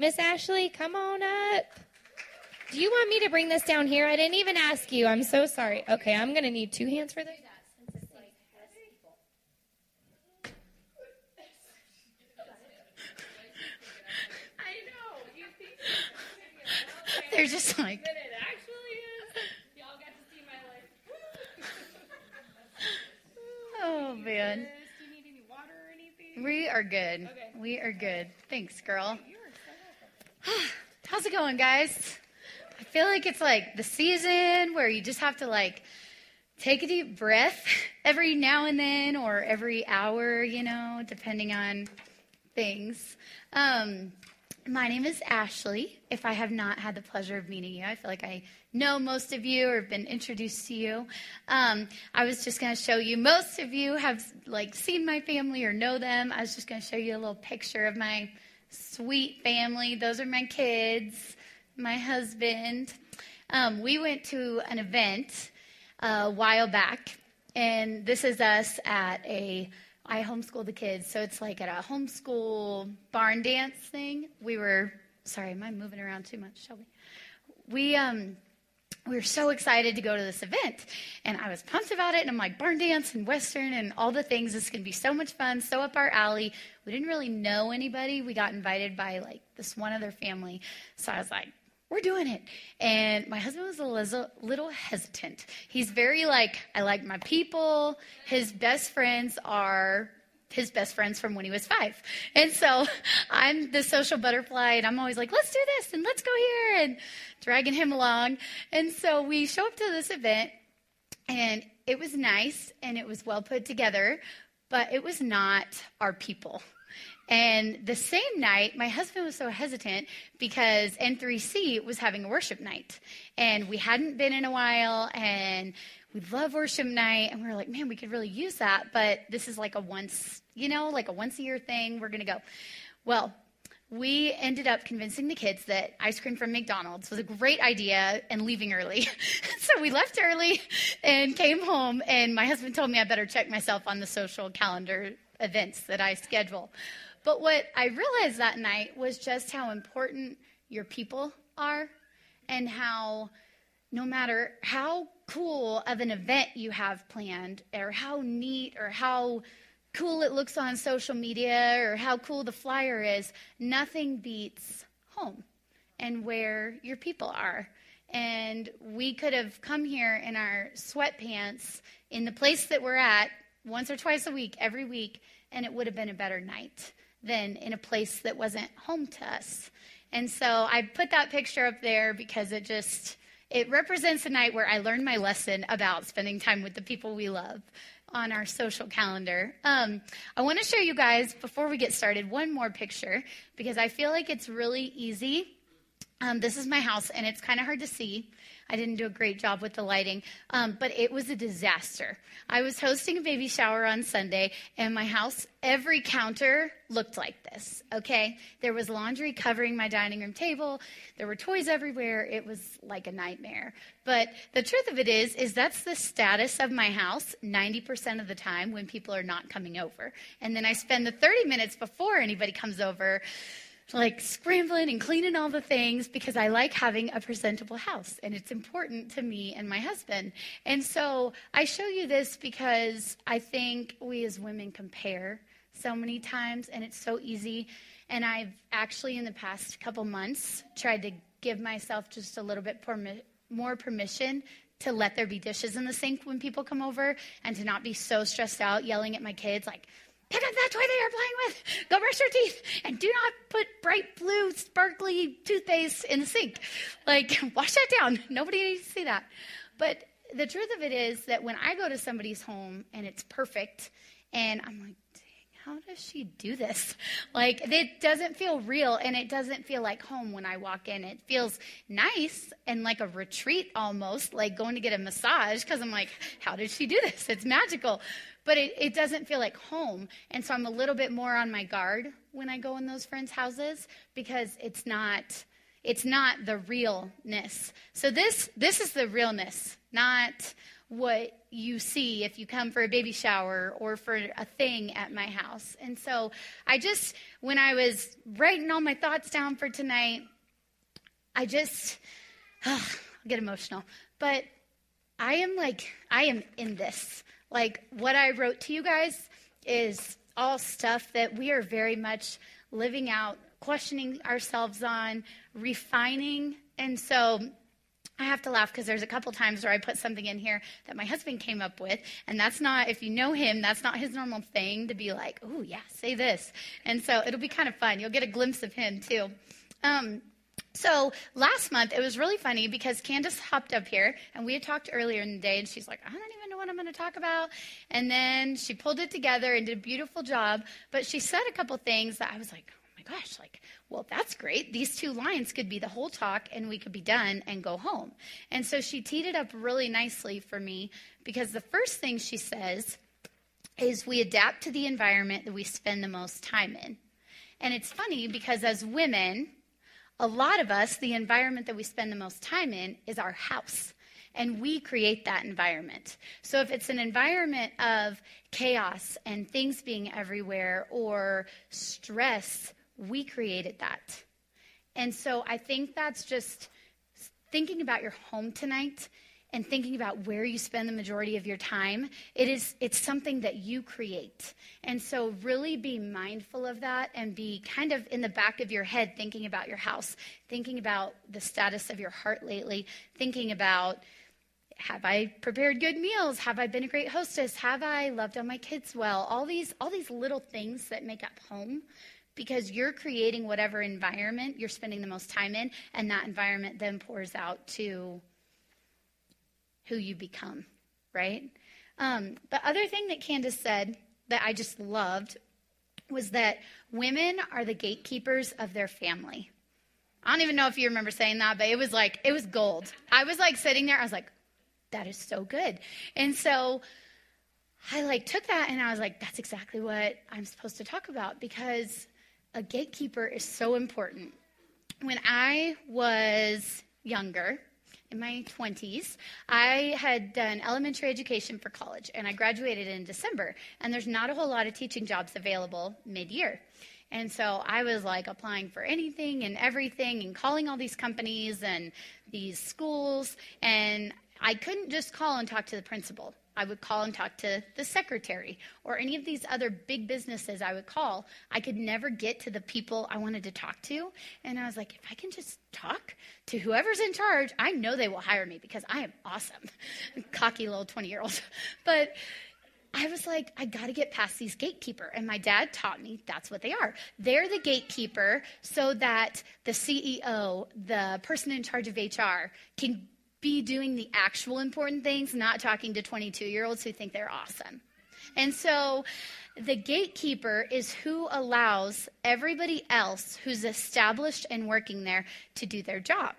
Miss Ashley, come on up. Do you want me to bring this down here? I didn't even ask you. I'm so sorry. Okay, I'm going to need two hands for this. They're just like. Oh man. We are good. We are good. Thanks, girl. How's it going, guys? I feel like it's like the season where you just have to like take a deep breath every now and then or every hour, you know, depending on things. Um, my name is Ashley. If I have not had the pleasure of meeting you, I feel like I know most of you or have been introduced to you. Um, I was just going to show you. Most of you have like seen my family or know them. I was just going to show you a little picture of my sweet family. Those are my kids, my husband. Um, we went to an event uh, a while back, and this is us at a I homeschool the kids, so it's like at a homeschool barn dance thing. We were sorry, am I moving around too much, Shelby? We um we were so excited to go to this event, and I was pumped about it. And I'm like, barn dance and western and all the things. This is gonna be so much fun, so up our alley. We didn't really know anybody. We got invited by like this one other family, so I was like, we're doing it. And my husband was a little hesitant. He's very like, I like my people. His best friends are his best friends from when he was five. And so I'm the social butterfly, and I'm always like, let's do this and let's go here, and dragging him along. And so we show up to this event, and it was nice and it was well put together, but it was not our people. And the same night, my husband was so hesitant because N3C was having a worship night. And we hadn't been in a while, and we love worship night. And we were like, man, we could really use that. But this is like a once, you know, like a once a year thing. We're going to go. Well, we ended up convincing the kids that ice cream from McDonald's was a great idea and leaving early. so we left early and came home. And my husband told me I better check myself on the social calendar events that I schedule. But what I realized that night was just how important your people are and how no matter how cool of an event you have planned or how neat or how cool it looks on social media or how cool the flyer is, nothing beats home and where your people are. And we could have come here in our sweatpants in the place that we're at once or twice a week, every week, and it would have been a better night than in a place that wasn't home to us. And so I put that picture up there because it just it represents a night where I learned my lesson about spending time with the people we love on our social calendar. Um, I want to show you guys before we get started one more picture because I feel like it's really easy. Um, this is my house, and it's kind of hard to see. I didn't do a great job with the lighting, um, but it was a disaster. I was hosting a baby shower on Sunday, and my house, every counter looked like this, okay? There was laundry covering my dining room table. There were toys everywhere. It was like a nightmare. But the truth of it is, is that's the status of my house 90% of the time when people are not coming over. And then I spend the 30 minutes before anybody comes over like scrambling and cleaning all the things because I like having a presentable house and it's important to me and my husband. And so I show you this because I think we as women compare so many times and it's so easy. And I've actually, in the past couple months, tried to give myself just a little bit more permission to let there be dishes in the sink when people come over and to not be so stressed out yelling at my kids like Pick up that toy that you're playing with. Go brush your teeth. And do not put bright blue, sparkly toothpaste in the sink. Like, wash that down. Nobody needs to see that. But the truth of it is that when I go to somebody's home and it's perfect, and I'm like, how does she do this? Like, it doesn't feel real and it doesn't feel like home when I walk in. It feels nice and like a retreat almost, like going to get a massage because I'm like, how did she do this? It's magical but it, it doesn't feel like home. And so I'm a little bit more on my guard when I go in those friends' houses because it's not it's not the realness. So this this is the realness, not what you see if you come for a baby shower or for a thing at my house. And so I just, when I was writing all my thoughts down for tonight, I just, oh, I'll get emotional. But I am like, I am in this. Like, what I wrote to you guys is all stuff that we are very much living out, questioning ourselves on, refining. And so I have to laugh because there's a couple times where I put something in here that my husband came up with, and that's not, if you know him, that's not his normal thing to be like, oh, yeah, say this. And so it'll be kind of fun. You'll get a glimpse of him, too. Um, so last month, it was really funny because Candace hopped up here, and we had talked earlier in the day, and she's like, I don't even know what I'm going to talk about. And then she pulled it together and did a beautiful job, but she said a couple things that I was like, oh my gosh, like, well, that's great. These two lines could be the whole talk and we could be done and go home. And so she teed it up really nicely for me because the first thing she says is we adapt to the environment that we spend the most time in. And it's funny because as women, a lot of us, the environment that we spend the most time in is our house. And we create that environment. So if it's an environment of chaos and things being everywhere or stress, we created that. And so I think that's just thinking about your home tonight and thinking about where you spend the majority of your time it is it's something that you create. And so really be mindful of that and be kind of in the back of your head thinking about your house thinking about the status of your heart lately thinking about have i prepared good meals? Have i been a great hostess? Have i loved on my kids well? All these all these little things that make up home because you're creating whatever environment you're spending the most time in, and that environment then pours out to who you become, right? Um, the other thing that Candace said that I just loved was that women are the gatekeepers of their family. I don't even know if you remember saying that, but it was like, it was gold. I was like sitting there, I was like, that is so good. And so I like took that and I was like, that's exactly what I'm supposed to talk about because a gatekeeper is so important. When I was younger, in my 20s, I had done elementary education for college, and I graduated in December. And there's not a whole lot of teaching jobs available mid year. And so I was like applying for anything and everything and calling all these companies and these schools. And I couldn't just call and talk to the principal. I would call and talk to the secretary or any of these other big businesses I would call. I could never get to the people I wanted to talk to. And I was like, if I can just talk to whoever's in charge, I know they will hire me because I am awesome. Cocky little 20 year old. But I was like, I got to get past these gatekeeper. And my dad taught me that's what they are. They're the gatekeeper so that the CEO, the person in charge of HR, can be doing the actual important things, not talking to 22 year olds who think they're awesome. And so the gatekeeper is who allows everybody else who's established and working there to do their job.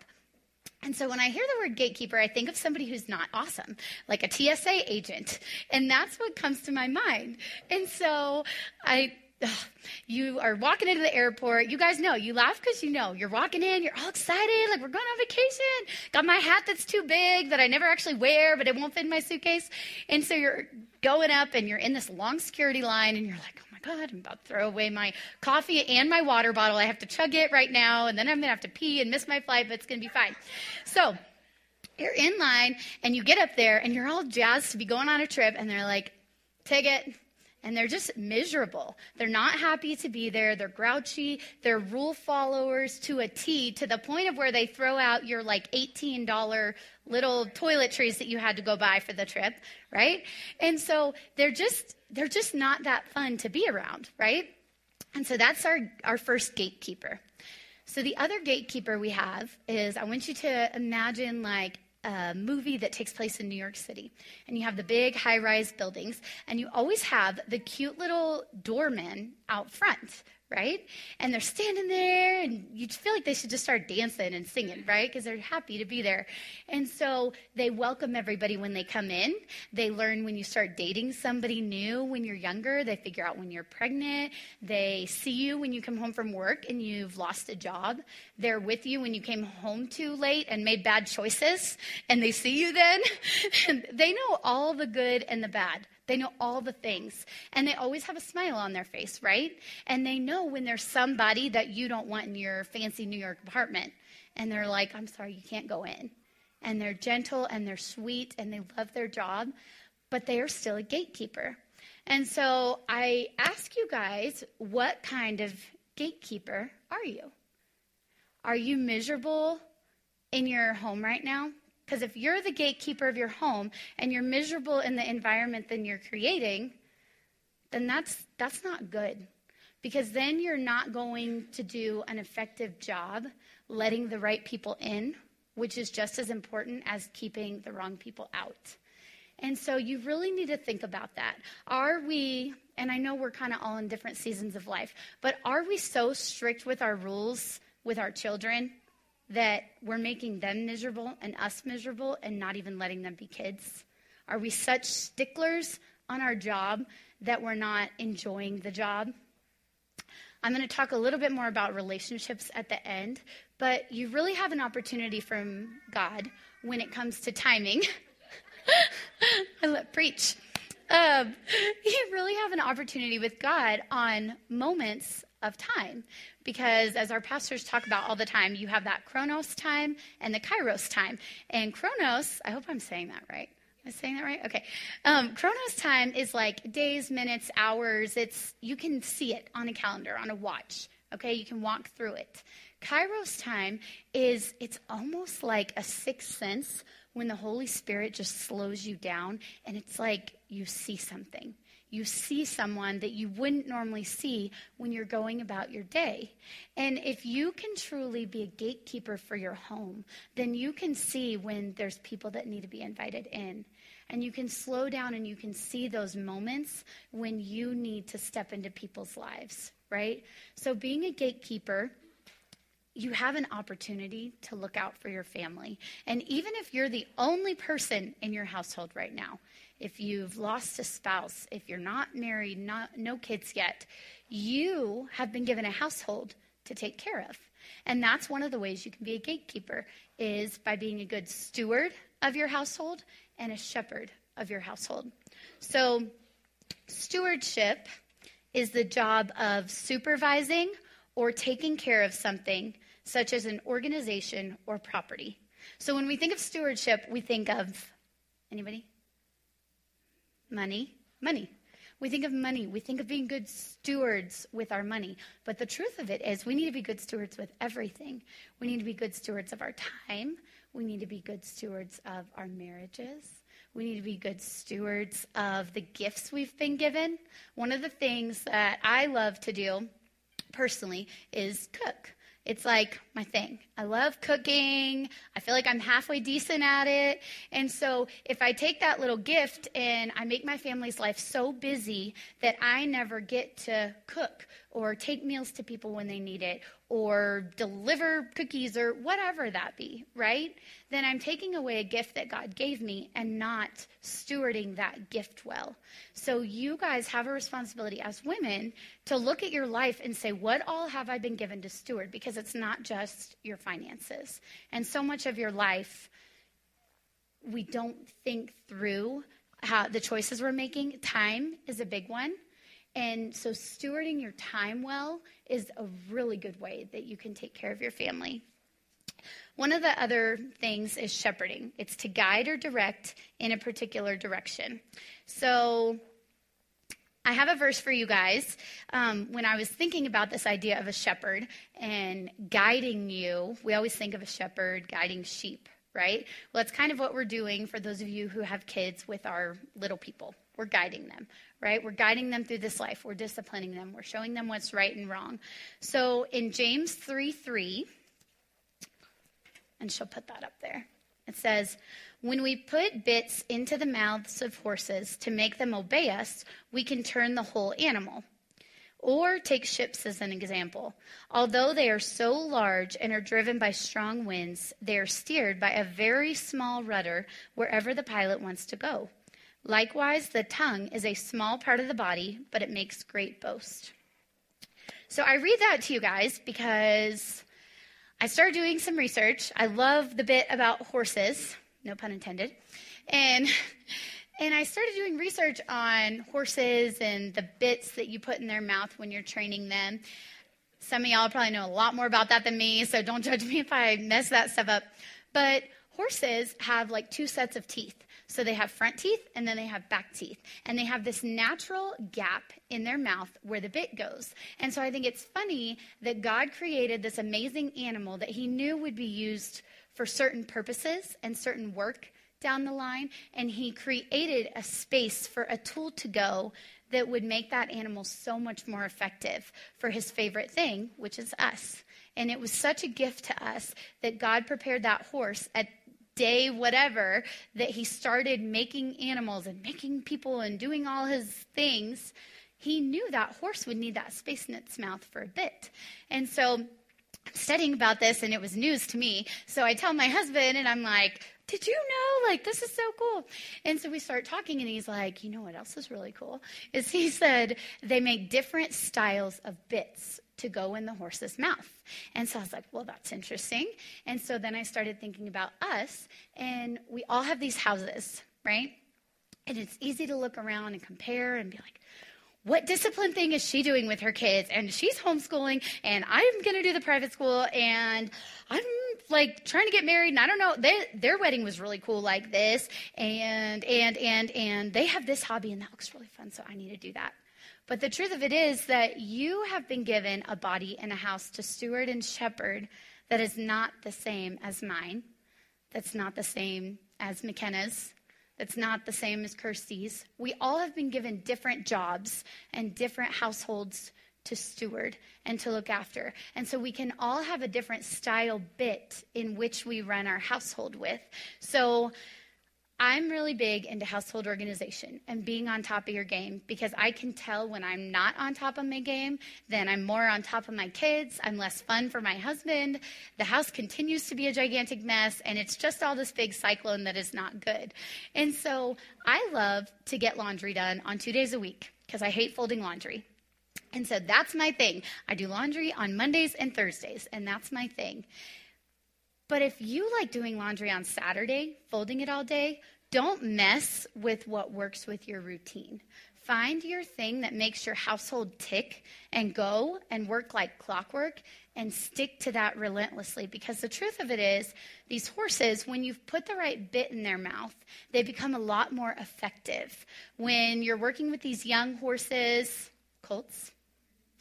And so when I hear the word gatekeeper, I think of somebody who's not awesome, like a TSA agent. And that's what comes to my mind. And so I ugh, you are walking into the airport. You guys know, you laugh because you know. You're walking in, you're all excited, like we're going on vacation. Got my hat that's too big that I never actually wear, but it won't fit in my suitcase. And so you're going up and you're in this long security line and you're like, oh my God, I'm about to throw away my coffee and my water bottle. I have to chug it right now, and then I'm going to have to pee and miss my flight, but it's going to be fine. So, you're in line and you get up there and you're all jazzed to be going on a trip, and they're like, ticket, and they're just miserable. They're not happy to be there. They're grouchy. They're rule followers to a T, to the point of where they throw out your like $18 little toiletries that you had to go buy for the trip, right? And so they're just they're just not that fun to be around, right? And so that's our our first gatekeeper. So the other gatekeeper we have is I want you to imagine like a movie that takes place in New York City. And you have the big high rise buildings, and you always have the cute little doorman out front, right? And they're standing there, and you feel like they should just start dancing and singing, right? Because they're happy to be there. And so they welcome everybody when they come in. They learn when you start dating somebody new when you're younger. They figure out when you're pregnant. They see you when you come home from work and you've lost a job. They're with you when you came home too late and made bad choices, and they see you then. they know all the good and the bad. They know all the things. And they always have a smile on their face, right? And they know when there's somebody that you don't want in your fancy New York apartment. And they're like, I'm sorry, you can't go in. And they're gentle and they're sweet and they love their job, but they are still a gatekeeper. And so I ask you guys, what kind of gatekeeper are you? Are you miserable in your home right now? Because if you're the gatekeeper of your home and you're miserable in the environment that you're creating, then that's, that's not good. Because then you're not going to do an effective job letting the right people in, which is just as important as keeping the wrong people out. And so you really need to think about that. Are we, and I know we're kind of all in different seasons of life, but are we so strict with our rules with our children that we're making them miserable and us miserable and not even letting them be kids? Are we such sticklers on our job that we're not enjoying the job? I'm going to talk a little bit more about relationships at the end, but you really have an opportunity from God when it comes to timing. I let preach. Um, you really have an opportunity with God on moments of time. Because as our pastors talk about all the time, you have that chronos time and the kairos time. And chronos, I hope I'm saying that right. Am I saying that right? Okay. Um, chronos time is like days, minutes, hours. It's you can see it on a calendar, on a watch. Okay, you can walk through it. Kairos time is it's almost like a sixth sense when the Holy Spirit just slows you down and it's like you see something you see someone that you wouldn't normally see when you're going about your day. And if you can truly be a gatekeeper for your home, then you can see when there's people that need to be invited in. And you can slow down and you can see those moments when you need to step into people's lives, right? So being a gatekeeper, you have an opportunity to look out for your family. And even if you're the only person in your household right now, if you've lost a spouse, if you're not married, not, no kids yet, you have been given a household to take care of. And that's one of the ways you can be a gatekeeper is by being a good steward of your household and a shepherd of your household. So stewardship is the job of supervising or taking care of something such as an organization or property. So when we think of stewardship, we think of anybody? Money, money. We think of money. We think of being good stewards with our money. But the truth of it is, we need to be good stewards with everything. We need to be good stewards of our time. We need to be good stewards of our marriages. We need to be good stewards of the gifts we've been given. One of the things that I love to do personally is cook. It's like my thing. I love cooking. I feel like I'm halfway decent at it. And so if I take that little gift and I make my family's life so busy that I never get to cook or take meals to people when they need it or deliver cookies or whatever that be, right? Then I'm taking away a gift that God gave me and not stewarding that gift well. So you guys have a responsibility as women to look at your life and say, what all have I been given to steward? Because it's not just your finances. And so much of your life, we don't think through how the choices we're making. Time is a big one. And so, stewarding your time well is a really good way that you can take care of your family. One of the other things is shepherding it's to guide or direct in a particular direction. So, I have a verse for you guys. Um, when I was thinking about this idea of a shepherd and guiding you, we always think of a shepherd guiding sheep, right? Well, it's kind of what we're doing for those of you who have kids with our little people. We're guiding them, right? We're guiding them through this life. We're disciplining them. We're showing them what's right and wrong. So in James 3 3, and she'll put that up there, it says, When we put bits into the mouths of horses to make them obey us, we can turn the whole animal. Or take ships as an example. Although they are so large and are driven by strong winds, they are steered by a very small rudder wherever the pilot wants to go. Likewise, the tongue is a small part of the body, but it makes great boast. So I read that to you guys because I started doing some research. I love the bit about horses, no pun intended. And and I started doing research on horses and the bits that you put in their mouth when you're training them. Some of y'all probably know a lot more about that than me, so don't judge me if I mess that stuff up. But horses have like two sets of teeth. So they have front teeth and then they have back teeth. And they have this natural gap in their mouth where the bit goes. And so I think it's funny that God created this amazing animal that he knew would be used for certain purposes and certain work down the line. And he created a space for a tool to go that would make that animal so much more effective for his favorite thing, which is us. And it was such a gift to us that God prepared that horse at day whatever that he started making animals and making people and doing all his things, he knew that horse would need that space in its mouth for a bit. And so I'm studying about this and it was news to me. So I tell my husband and I'm like, did you know? Like, this is so cool. And so we start talking, and he's like, you know what else is really cool? Is he said they make different styles of bits to go in the horse's mouth. And so I was like, well, that's interesting. And so then I started thinking about us, and we all have these houses, right? And it's easy to look around and compare and be like, what discipline thing is she doing with her kids? And she's homeschooling, and I'm going to do the private school, and I'm like trying to get married, and I don't know. They, their wedding was really cool, like this, and and and and they have this hobby, and that looks really fun. So I need to do that. But the truth of it is that you have been given a body and a house to steward and shepherd that is not the same as mine, that's not the same as McKenna's, that's not the same as Kirsty's. We all have been given different jobs and different households to steward and to look after. And so we can all have a different style bit in which we run our household with. So I'm really big into household organization and being on top of your game because I can tell when I'm not on top of my game, then I'm more on top of my kids. I'm less fun for my husband. The house continues to be a gigantic mess, and it's just all this big cyclone that is not good. And so I love to get laundry done on two days a week because I hate folding laundry. And so that's my thing. I do laundry on Mondays and Thursdays, and that's my thing. But if you like doing laundry on Saturday, folding it all day, don't mess with what works with your routine. Find your thing that makes your household tick and go and work like clockwork and stick to that relentlessly because the truth of it is, these horses, when you've put the right bit in their mouth, they become a lot more effective. When you're working with these young horses, colts,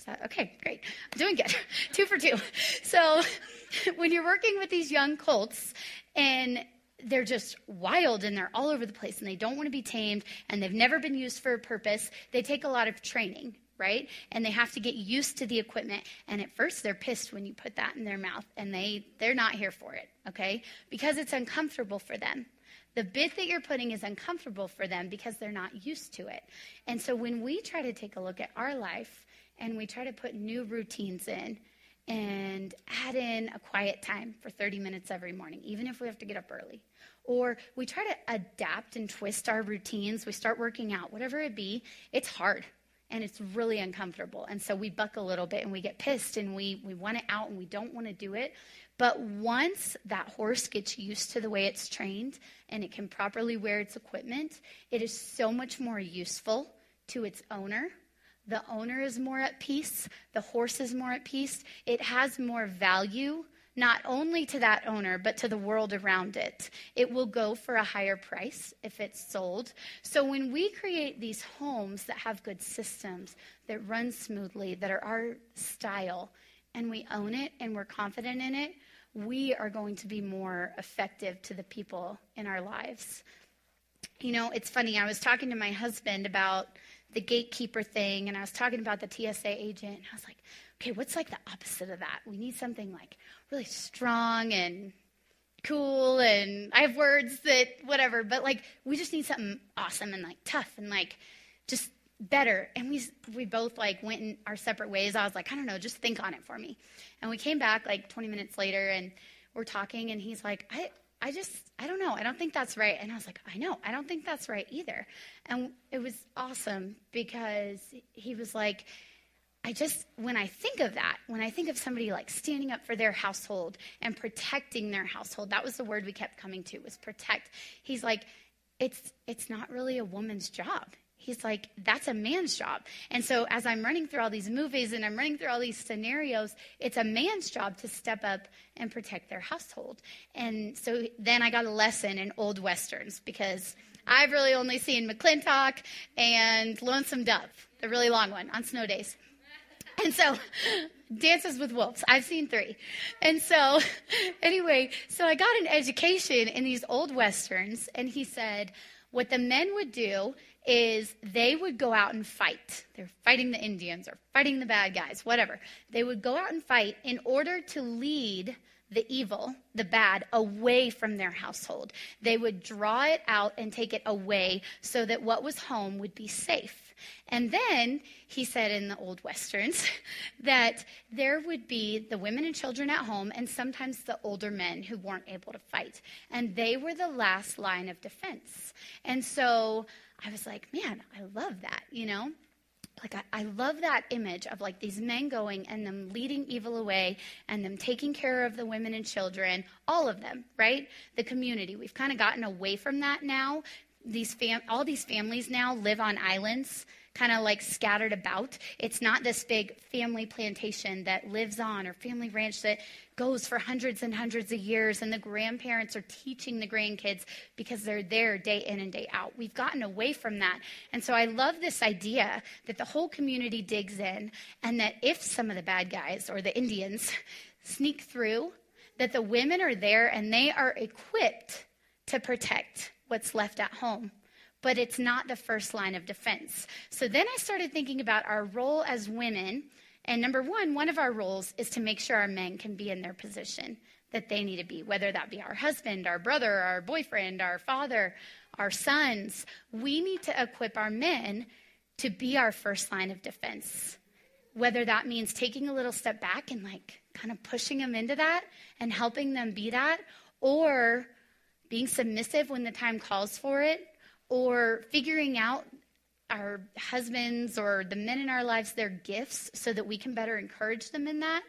that? Okay, great. I'm doing good. two for two. So when you're working with these young colts and they're just wild and they're all over the place and they don't want to be tamed and they've never been used for a purpose, they take a lot of training, right? And they have to get used to the equipment. And at first they're pissed when you put that in their mouth and they they're not here for it, okay? Because it's uncomfortable for them. The bit that you're putting is uncomfortable for them because they're not used to it. And so when we try to take a look at our life and we try to put new routines in and add in a quiet time for 30 minutes every morning, even if we have to get up early. Or we try to adapt and twist our routines. We start working out, whatever it be. It's hard and it's really uncomfortable. And so we buck a little bit and we get pissed and we, we want it out and we don't want to do it. But once that horse gets used to the way it's trained and it can properly wear its equipment, it is so much more useful to its owner the owner is more at peace, the horse is more at peace. It has more value, not only to that owner, but to the world around it. It will go for a higher price if it's sold. So when we create these homes that have good systems, that run smoothly, that are our style, and we own it and we're confident in it, we are going to be more effective to the people in our lives. You know, it's funny, I was talking to my husband about the gatekeeper thing, and I was talking about the TSA agent, and I was like, okay, what's like the opposite of that? We need something like really strong and cool, and I have words that whatever, but like we just need something awesome and like tough and like just better. And we, we both like went in our separate ways. I was like, I don't know, just think on it for me. And we came back like 20 minutes later and we're talking and he's like, I, I just, I don't know. I don't think that's right. And I was like, I know. I don't think that's right either. And it was awesome because he was like, I just, when I think of that, when I think of somebody like standing up for their household and protecting their household, that was the word we kept coming to was protect. He's like, it's, it's not really a woman's job. He's like, that's a man's job. And so as I'm running through all these movies and I'm running through all these scenarios, it's a man's job to step up and protect their household. And so then I got a lesson in old westerns because I've really only seen McLintock and Lonesome Dove, the really long one on snow days. And so, Dances with Wolves, I've seen three. And so, anyway, so I got an education in these old westerns, and he said, what the men would do is they would go out and fight. They're fighting the Indians or fighting the bad guys, whatever. They would go out and fight in order to lead the evil, the bad, away from their household. They would draw it out and take it away so that what was home would be safe. And then he said in the old westerns that there would be the women and children at home and sometimes the older men who weren't able to fight. And they were the last line of defense. And so I was like, man, I love that, you know? like I, I, love that image of like these men going and them leading evil away and them taking care of the women and children all of them right the community we've kind of gotten away from that now these fam- all these families now live on islands kind of like scattered about. It's not this big family plantation that lives on or family ranch that goes for hundreds and hundreds of years, and the grandparents are teaching the grandkids because they're there day in and day out. We've gotten away from that. And so I love this idea that the whole community digs in, and that if some of the bad guys or the Indians sneak through, that the women are there and they are equipped to protect what's left at home but it's not the first line of defense. So then I started thinking about our role as women. And number one, one of our roles is to make sure our men can be in their position that they need to be, whether that be our husband, our brother, our boyfriend, our father, our sons. We need to equip our men to be our first line of defense. Whether that means taking a little step back and like kind of pushing them into that and helping them be that, or being submissive when the time calls for it, or figuring out our husbands or the men in our lives their gifts so that we can better encourage them in that.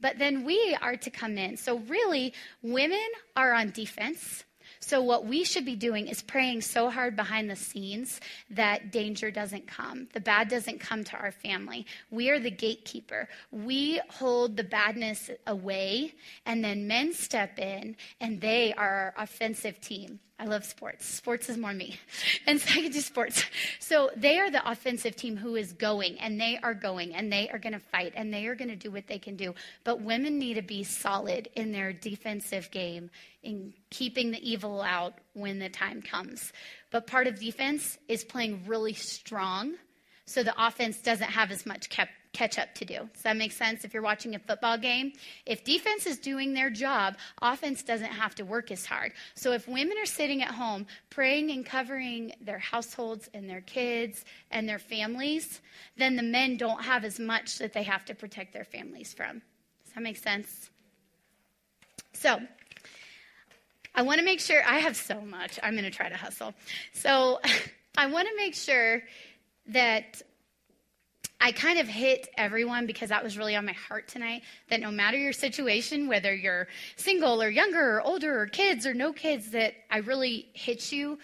But then we are to come in. So, really, women are on defense. So, what we should be doing is praying so hard behind the scenes that danger doesn't come, the bad doesn't come to our family. We are the gatekeeper. We hold the badness away, and then men step in, and they are our offensive team. I love sports. Sports is more me. And so I can do sports. So they are the offensive team who is going, and they are going, and they are going to fight, and they are going to do what they can do. But women need to be solid in their defensive game, in keeping the evil out when the time comes. But part of defense is playing really strong so the offense doesn't have as much kept catch up to do. Does that make sense? If you're watching a football game, if defense is doing their job, offense doesn't have to work as hard. So if women are sitting at home praying and covering their households and their kids and their families, then the men don't have as much that they have to protect their families from. Does that make sense? So, I want to make sure I have so much. I'm going to try to hustle. So, I want to make sure that I kind of hit everyone because that was really on my heart tonight. That no matter your situation, whether you're single or younger or older or kids or no kids, that I really hit you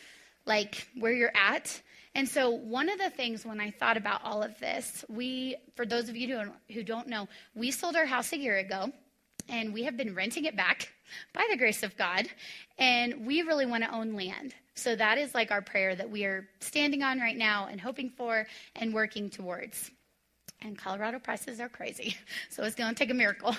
like where you're at. And so, one of the things when I thought about all of this, we, for those of you who don't know, we sold our house a year ago and we have been renting it back by the grace of God. And we really want to own land. So, that is like our prayer that we are standing on right now and hoping for and working towards and Colorado prices are crazy. So it's going to take a miracle.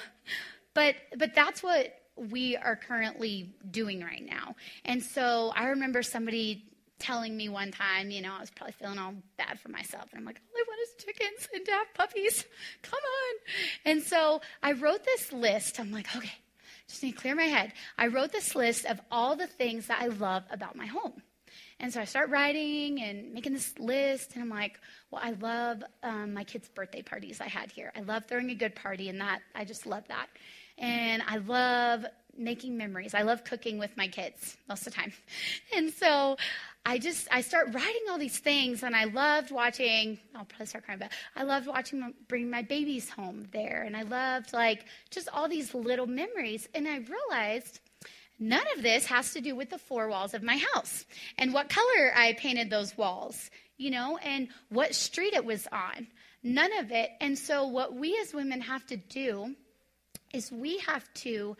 But but that's what we are currently doing right now. And so I remember somebody telling me one time, you know, I was probably feeling all bad for myself. And I'm like, all I want is chickens and to have puppies. Come on. And so I wrote this list. I'm like, okay, just need to clear my head. I wrote this list of all the things that I love about my home. And so I start writing and making this list, and I'm like, well, I love um, my kids' birthday parties I had here. I love throwing a good party, and that I just love that. And I love making memories. I love cooking with my kids most of the time. And so I just I start writing all these things, and I loved watching. I'll probably start crying, but I loved watching bring my babies home there, and I loved like just all these little memories. And I realized none of this has to do with the four walls of my house and what color I painted those walls, you know, and what street it was on. None of it. And so what we as women have to do is we have to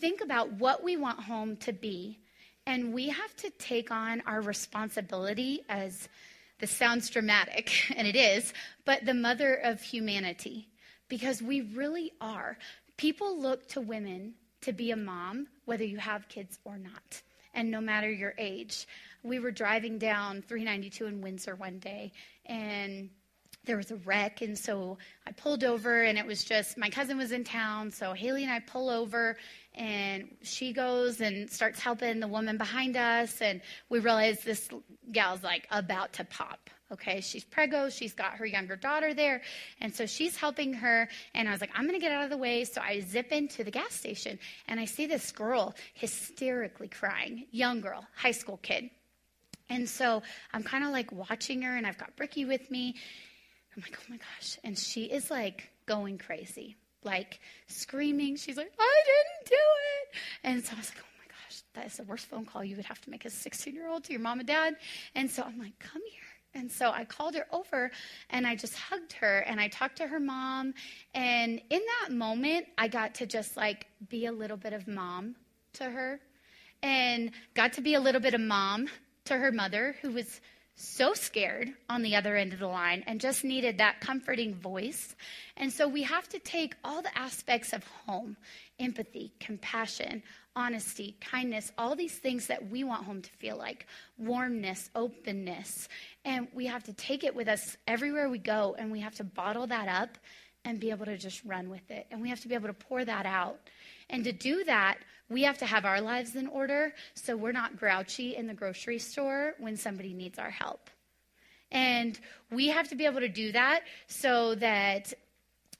think about what we want home to be and we have to take on our responsibility as this sounds dramatic, and it is, but the mother of humanity, because we really are. People look to women to be a mom, whether you have kids or not, and no matter your age. We were driving down 392 in Windsor one day, and there was a wreck and so i pulled over and it was just my cousin was in town so haley and i pull over and she goes and starts helping the woman behind us and we realize this gal's like about to pop okay she's prego she's got her younger daughter there and so she's helping her and i was like i'm to get out of the way so i zip into the gas station and i see this girl hysterically crying young girl high school kid and so i'm kind of like watching her and i've got bricky with me i'm like oh my gosh and she is like going crazy like screaming. She's like, I didn't do it. And so I was like, oh my gosh, that is the worst phone call you would have to make as a 16 year old to your mom and dad. And so I'm like, come here. And so I called her over and I just hugged her and I talked to her mom. And in that moment, I got to just like be a little bit of mom to her and got to be a little bit of mom to her mother who was so scared on the other end of the line and just needed that comforting voice. And so we have to take all the aspects of home empathy, compassion, honesty, kindness, all these things that we want home to feel like warmness, openness. And we have to take it with us everywhere we go and we have to bottle that up and be able to just run with it. And we have to be able to pour that out. And to do that, we have to have our lives in order so we're not grouchy in the grocery store when somebody needs our help. And we have to be able to do that so that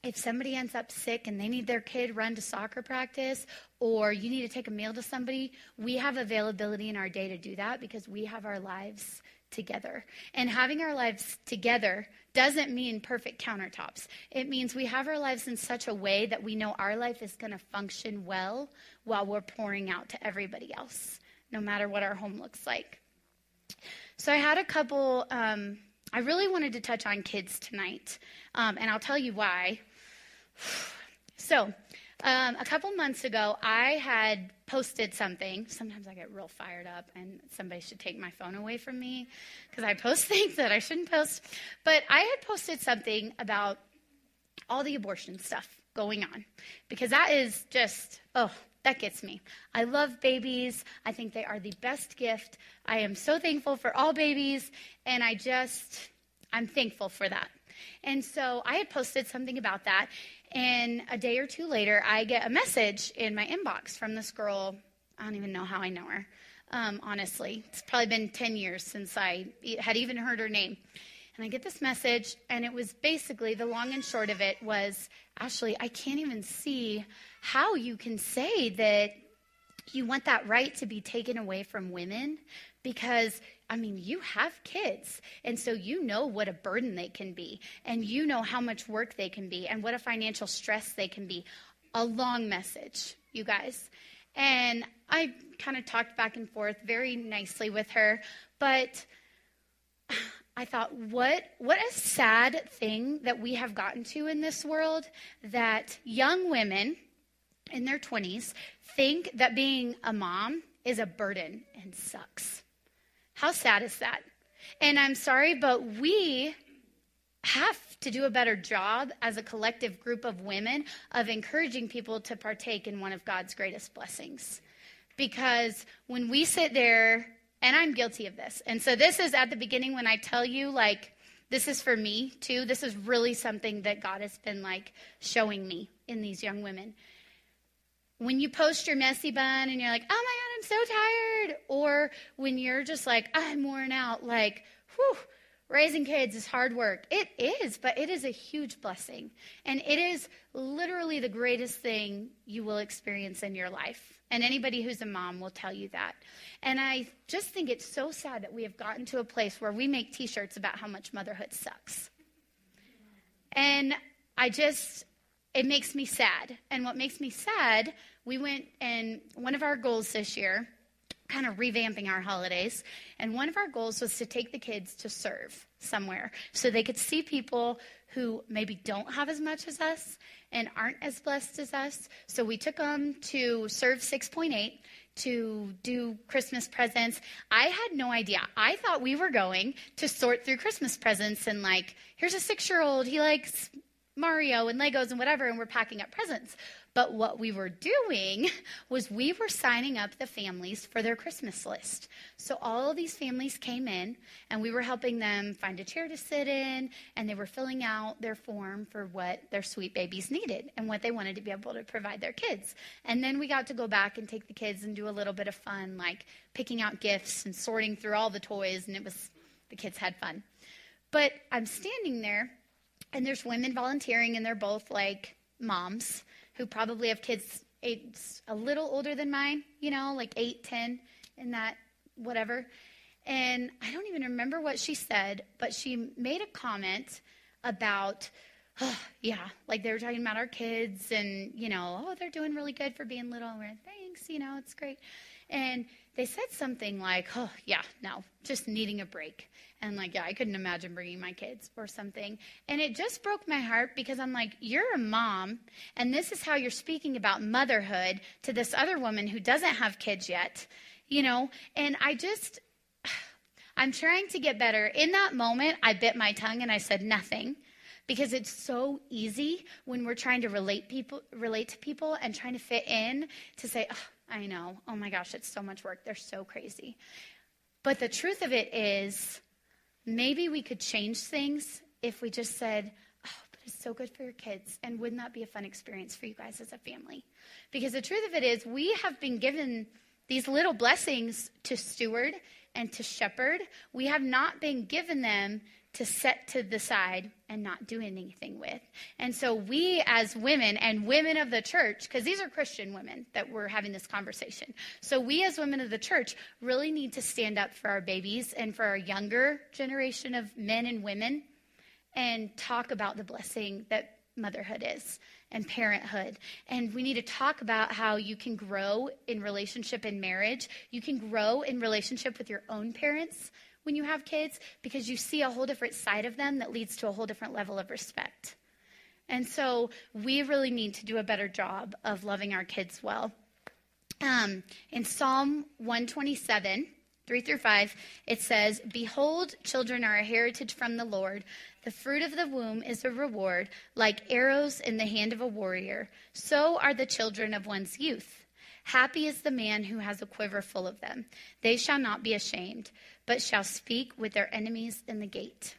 if somebody ends up sick and they need their kid run to soccer practice or you need to take a meal to somebody, we have availability in our day to do that because we have our lives together. And having our lives together doesn't mean perfect countertops. It means we have our lives in such a way that we know our life is going to function well while we're pouring out to everybody else, no matter what our home looks like. So I had a couple, um, I really wanted to touch on kids tonight, um, and I'll tell you why. So, um, a couple months ago, I had posted something. Sometimes I get real fired up, and somebody should take my phone away from me because I post things that I shouldn't post. But I had posted something about all the abortion stuff going on because that is just, oh, that gets me. I love babies. I think they are the best gift. I am so thankful for all babies, and I just, I'm thankful for that. And so I had posted something about that, and a day or two later, I get a message in my inbox from this girl. I don't even know how I know her, um, honestly. It's probably been 10 years since I had even heard her name. And I get this message, and it was basically the long and short of it was Ashley, I can't even see how you can say that you want that right to be taken away from women because I mean, you have kids, and so you know what a burden they can be, and you know how much work they can be, and what a financial stress they can be. A long message, you guys. And I kind of talked back and forth very nicely with her, but I thought, what, what a sad thing that we have gotten to in this world that young women in their 20s think that being a mom is a burden and sucks. How sad is that? And I'm sorry, but we have to do a better job as a collective group of women of encouraging people to partake in one of God's greatest blessings. Because when we sit there, and I'm guilty of this, and so this is at the beginning when I tell you, like, this is for me too. This is really something that God has been like showing me in these young women. When you post your messy bun and you're like, oh my God, So tired. Or when you're just like, I'm worn out, like, whew, raising kids is hard work. It is, but it is a huge blessing. And it is literally the greatest thing you will experience in your life. And anybody who's a mom will tell you that. And I just think it's so sad that we have gotten to a place where we make t shirts about how much motherhood sucks. And I just, it makes me sad. And what makes me sad, we went and one of our goals this year, kind of revamping our holidays, and one of our goals was to take the kids to serve somewhere so they could see people who maybe don't have as much as us and aren't as blessed as us. So we took them to serve 6.8 to do Christmas presents. I had no idea. I thought we were going to sort through Christmas presents and, like, here's a six year old, he likes Mario and Legos and whatever, and we're packing up presents. But what we were doing was we were signing up the families for their Christmas list. So all of these families came in, and we were helping them find a chair to sit in, and they were filling out their form for what their sweet babies needed and what they wanted to be able to provide their kids. And then we got to go back and take the kids and do a little bit of fun, like picking out gifts and sorting through all the toys, and it was, the kids had fun. But I'm standing there, and there's women volunteering, and they're both like moms who probably have kids age, a little older than mine, you know, like eight, ten, and that, whatever. And I don't even remember what she said, but she made a comment about, oh, yeah, like they were talking about our kids and, you know, oh, they're doing really good for being little. And we're, thanks, you know, it's great. And they said something like, oh, yeah, no, just needing a break. And like, yeah, I couldn't imagine bringing my kids or something. And it just broke my heart because I'm like, you're a mom, and this is how you're speaking about motherhood to this other woman who doesn't have kids yet, you know? And I just, I'm trying to get better. In that moment, I bit my tongue and I said nothing because it's so easy when we're trying to relate people relate to people and trying to fit in to say oh, i know. Oh my gosh it's so much work. They're so crazy. But the truth of it is maybe we could change things if we just said oh but it's so good for your kids. And wouldn't that be a fun experience for you guys as a family? Because the truth of it is we have been given these little blessings to steward and to shepherd. We have not been given them to set to the side and not do anything with. And so we as women and women of the church, because these are Christian women that we're having this conversation. So we as women of the church really need to stand up for our babies and for our younger generation of men and women and talk about the blessing that motherhood is and parenthood. And we need to talk about how you can grow in relationship in marriage. You can grow in relationship with your own parents when you have kids because you see a whole different side of them that leads to a whole different level of respect. And so we really need to do a better job of loving our kids well. Um, in Psalm 127, 3 through 5, it says, Behold, children are a heritage from the Lord. The fruit of the womb is a reward, like arrows in the hand of a warrior. So are the children of one's youth. Happy is the man who has a quiver full of them. They shall not be ashamed, but shall speak with their enemies in the gate.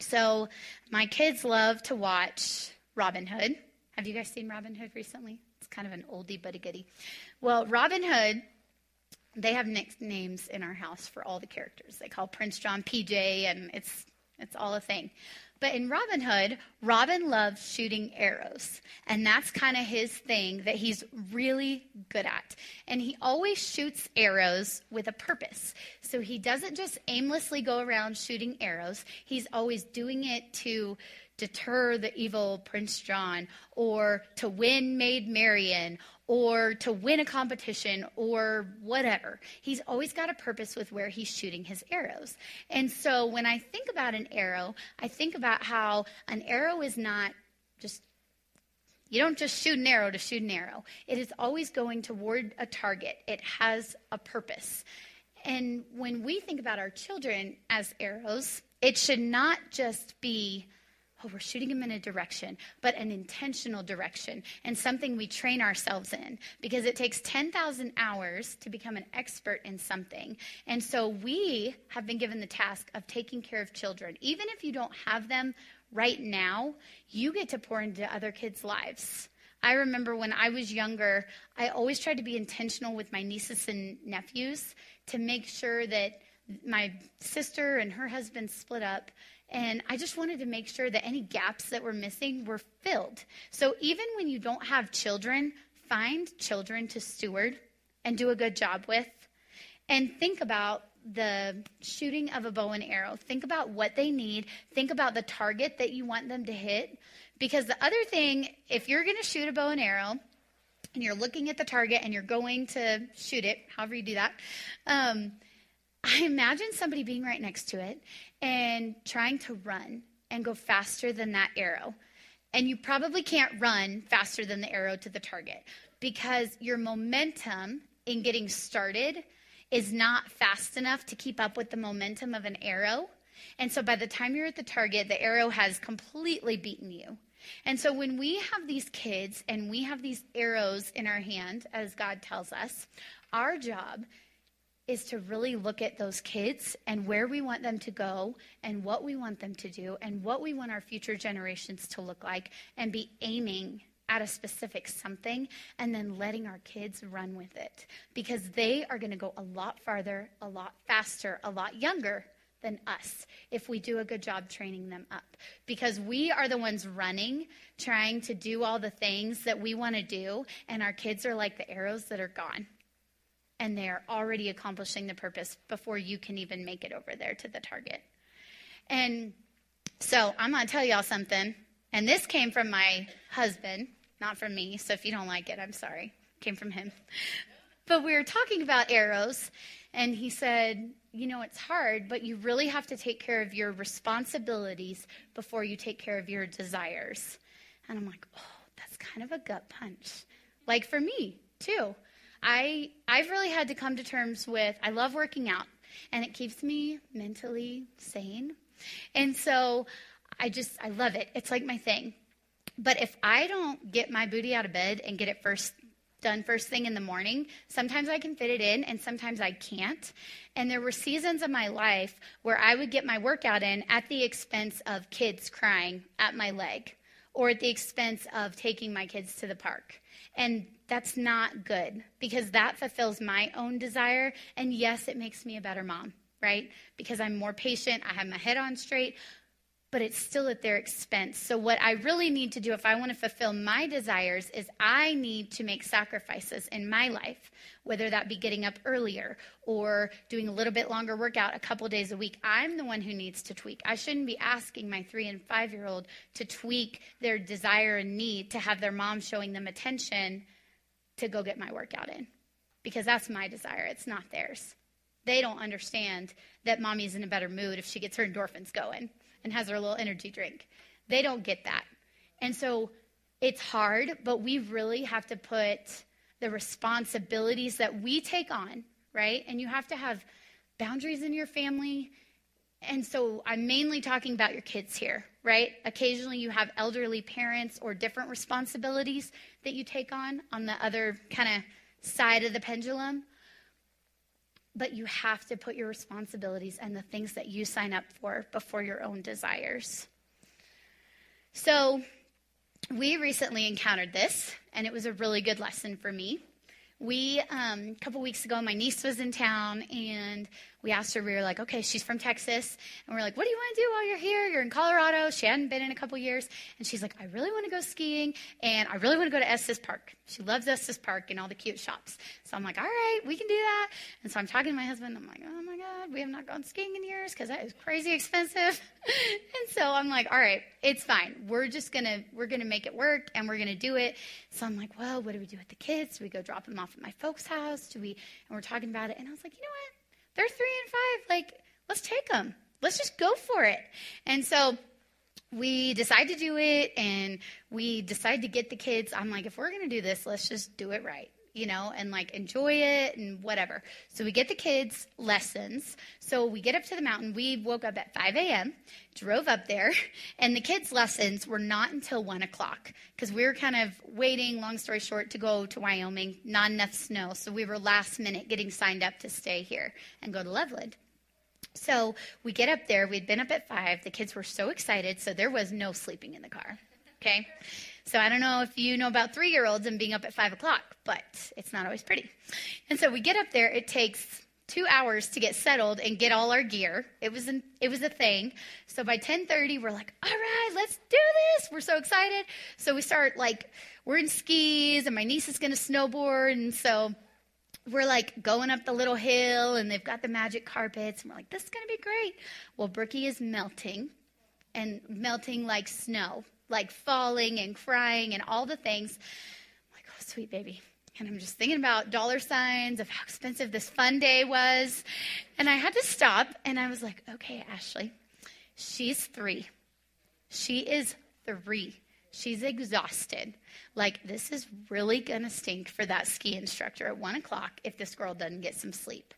So, my kids love to watch Robin Hood. Have you guys seen Robin Hood recently? It's kind of an oldie but a goodie. Well, Robin Hood, they have nicknames in our house for all the characters. They call Prince John PJ, and it's it's all a thing. But in Robin Hood, Robin loves shooting arrows. And that's kind of his thing that he's really good at. And he always shoots arrows with a purpose. So he doesn't just aimlessly go around shooting arrows, he's always doing it to deter the evil Prince John or to win Maid Marian or to win a competition or whatever. He's always got a purpose with where he's shooting his arrows. And so when I think about an arrow, I think about how an arrow is not just you don't just shoot an arrow to shoot an arrow. It is always going toward a target. It has a purpose. And when we think about our children as arrows, it should not just be oh, we're shooting them in a direction, but an intentional direction and something we train ourselves in because it takes 10,000 hours to become an expert in something. And so we have been given the task of taking care of children. Even if you don't have them right now, you get to pour into other kids' lives. I remember when I was younger, I always tried to be intentional with my nieces and nephews to make sure that my sister and her husband split up. And I just wanted to make sure that any gaps that were missing were filled. So even when you don't have children, find children to steward and do a good job with. And think about the shooting of a bow and arrow. Think about what they need. Think about the target that you want them to hit. Because the other thing, if you're going to shoot a bow and arrow, and you're looking at the target and you're going to shoot it, however you do that, um, I imagine somebody being right next to it and trying to run and go faster than that arrow. And you probably can't run faster than the arrow to the target because your momentum in getting started is not fast enough to keep up with the momentum of an arrow. And so by the time you're at the target, the arrow has completely beaten you. And so when we have these kids and we have these arrows in our hand, as God tells us, our job is to really look at those kids and where we want them to go and what we want them to do and what we want our future generations to look like and be aiming at a specific something and then letting our kids run with it because they are going to go a lot farther, a lot faster, a lot younger than us if we do a good job training them up. Because we are the ones running, trying to do all the things that we want to do, and our kids are like the arrows that are gone. And they are already accomplishing the purpose before you can even make it over there to the target. And so I'm going to tell y'all something. And this came from my husband, not from me. So if you don't like it, I'm sorry. It came from him. But we were talking about arrows, and he said, You know, it's hard, but you really have to take care of your responsibilities before you take care of your desires. And I'm like, Oh, that's kind of a gut punch. Like for me, too. I, I've really had to come to terms with, I love working out, and it keeps me mentally sane. And so I just, I love it. It's like my thing. But if I don't get my booty out of bed and get it first done first thing in the morning. Sometimes I can fit it in and sometimes I can't. And there were seasons of my life where I would get my workout in at the expense of kids crying at my leg or at the expense of taking my kids to the park. And that's not good because that fulfills my own desire. And yes, it makes me a better mom, right? Because I'm more patient, I have my head on straight, but it's still at their expense. So, what I really need to do if I want to fulfill my desires is I need to make sacrifices in my life, whether that be getting up earlier or doing a little bit longer workout a couple days a week. I'm the one who needs to tweak. I shouldn't be asking my three and five year old to tweak their desire and need to have their mom showing them attention to go get my workout in because that's my desire, it's not theirs. They don't understand that mommy's in a better mood if she gets her endorphins going and has their little energy drink. They don't get that. And so it's hard, but we really have to put the responsibilities that we take on, right? And you have to have boundaries in your family. And so I'm mainly talking about your kids here, right? Occasionally you have elderly parents or different responsibilities that you take on on the other kind of side of the pendulum but you have to put your responsibilities and the things that you sign up for before your own desires. So, we recently encountered this, and it was a really good lesson for me. We, um, a couple weeks ago, my niece was in town, and we asked her, we were like, okay, she's from Texas. And we're like, what do you want to do while you're here? You're in Colorado. She hadn't been in a couple years. And she's like, I really want to go skiing and I really want to go to Estes Park. She loves Estes Park and all the cute shops. So I'm like, all right, we can do that. And so I'm talking to my husband. I'm like, oh my God, we have not gone skiing in years because that is crazy expensive. and so I'm like, all right, it's fine. We're just going to, we're going to make it work and we're going to do it. So I'm like, well, what do we do with the kids? Do we go drop them off at my folks' house? Do we, and we're talking about it. And I was like, you know what? They're three and five. Like, let's take them. Let's just go for it. And so we decide to do it and we decide to get the kids. I'm like, if we're going to do this, let's just do it right you know, and like enjoy it and whatever. So we get the kids lessons. So we get up to the mountain. We woke up at 5 a.m., drove up there, and the kids' lessons were not until 1 o'clock because we were kind of waiting, long story short, to go to Wyoming. Not enough snow. So we were last minute getting signed up to stay here and go to Loveland. So we get up there. We'd been up at 5. The kids were so excited. So there was no sleeping in the car. Okay. So I don't know if you know about three year olds and being up at five o'clock, but it's not always pretty. And so we get up there. It takes two hours to get settled and get all our gear. It was an, it was a thing. So by 10:30, we're like, all right, let's do this. We're so excited. So we start like we're in skis, and my niece is going to snowboard, and so we're like going up the little hill, and they've got the magic carpets, and we're like, this is going to be great. Well, Brookie is melting, and melting like snow, like falling and crying and all the things. I'm like, oh, sweet baby. And I'm just thinking about dollar signs of how expensive this fun day was. And I had to stop and I was like, okay, Ashley, she's three. She is three. She's exhausted. Like, this is really going to stink for that ski instructor at one o'clock if this girl doesn't get some sleep.